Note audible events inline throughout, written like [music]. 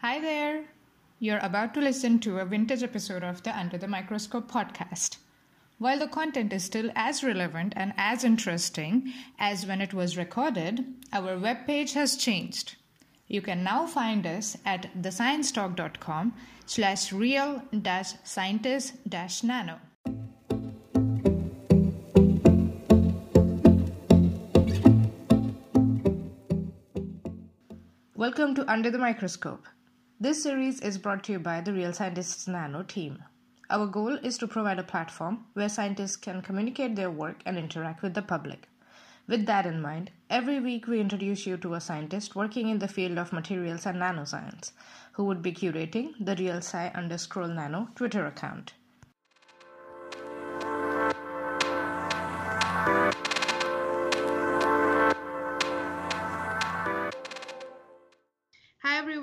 Hi there! You're about to listen to a vintage episode of the Under the Microscope podcast. While the content is still as relevant and as interesting as when it was recorded, our webpage has changed. You can now find us at thesciencetalk.com slash real dash scientist dash nano. Welcome to Under the Microscope. This series is brought to you by the Real Scientists Nano team. Our goal is to provide a platform where scientists can communicate their work and interact with the public. With that in mind, every week we introduce you to a scientist working in the field of materials and nanoscience who would be curating the Real Sci underscore nano Twitter account.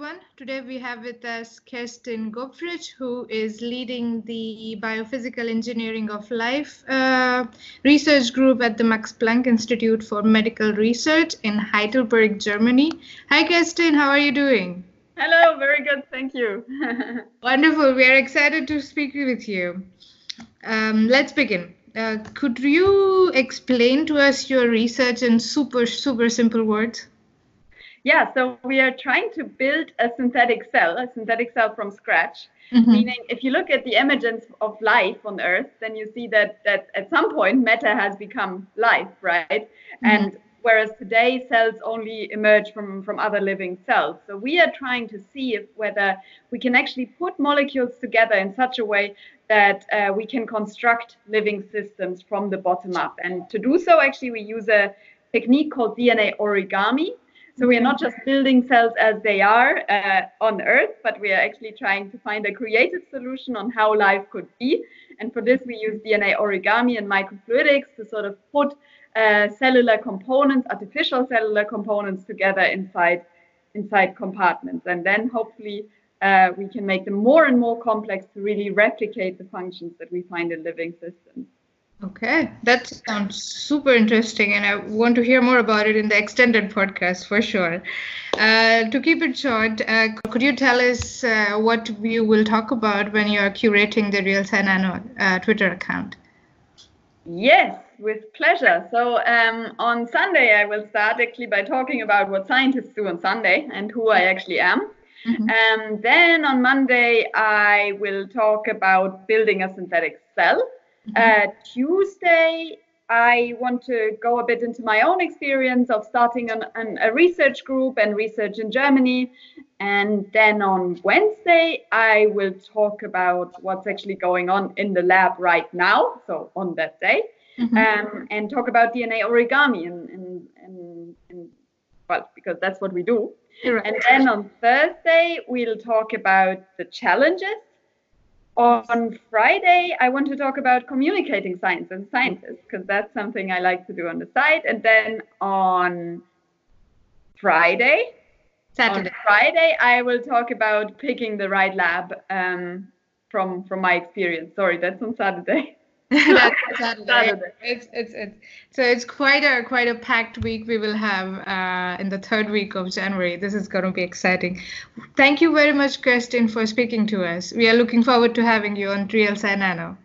Everyone. Today we have with us Kerstin Göpfrich, who is leading the Biophysical Engineering of Life uh, research group at the Max Planck Institute for Medical Research in Heidelberg, Germany. Hi Kerstin, how are you doing? Hello, very good, thank you. [laughs] Wonderful. We are excited to speak with you. Um, let's begin. Uh, could you explain to us your research in super, super simple words? Yeah, so we are trying to build a synthetic cell, a synthetic cell from scratch. Mhm. Meaning, if you look at the emergence of life on Earth, then you see that that at some point matter has become life, right? And whereas today cells only emerge from from other living cells, so we are trying to see if whether we can actually put molecules together in such a way that uh, we can construct living systems from the bottom up. And to do so, actually, we use a technique called DNA origami. So we are not just building cells as they are uh, on Earth, but we are actually trying to find a creative solution on how life could be. And for this, we use DNA origami and microfluidics to sort of put uh, cellular components, artificial cellular components together inside inside compartments, and then hopefully uh, we can make them more and more complex to really replicate the functions that we find in living systems. Okay, that sounds super interesting, and I want to hear more about it in the extended podcast for sure. Uh, to keep it short, uh, could you tell us uh, what you will talk about when you are curating the Real Nano uh, Twitter account? Yes, with pleasure. So um, on Sunday, I will start actually by talking about what scientists do on Sunday and who I actually am. Mhm. Um, then on Monday, I will talk about building a synthetic cell. Uh, Tuesday, I want to go a bit into my own experience of starting an, an, a research group and research in Germany. And then on Wednesday, I will talk about what's actually going on in the lab right now. So on that day, Mhm. um, and talk about DNA origami and, and, and, and well, because that's what we do. Right. And then on Thursday, we'll talk about the challenges. On Friday, I want to talk about communicating science and scientists, because that's something I like to do on the side. And then on Friday, Saturday. on Friday, I will talk about picking the right lab um, from from my experience. Sorry, that's on Saturday. [laughs] [laughs] That's [laughs] Saturday. Saturday. It's, it's it's so it's quite a quite a packed week we will have uh, in the third week of January. This is going to be exciting. Thank you very much, Kirsten, for speaking to us. We are looking forward to having you on Real Sci Nano.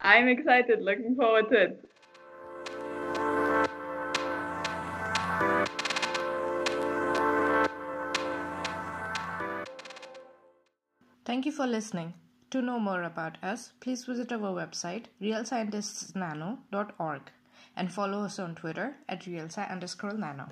I'm excited, looking forward to it. Thank you for listening. To know more about us, please visit our website, realscientistsnano.org, and follow us on Twitter at realsci underscore nano.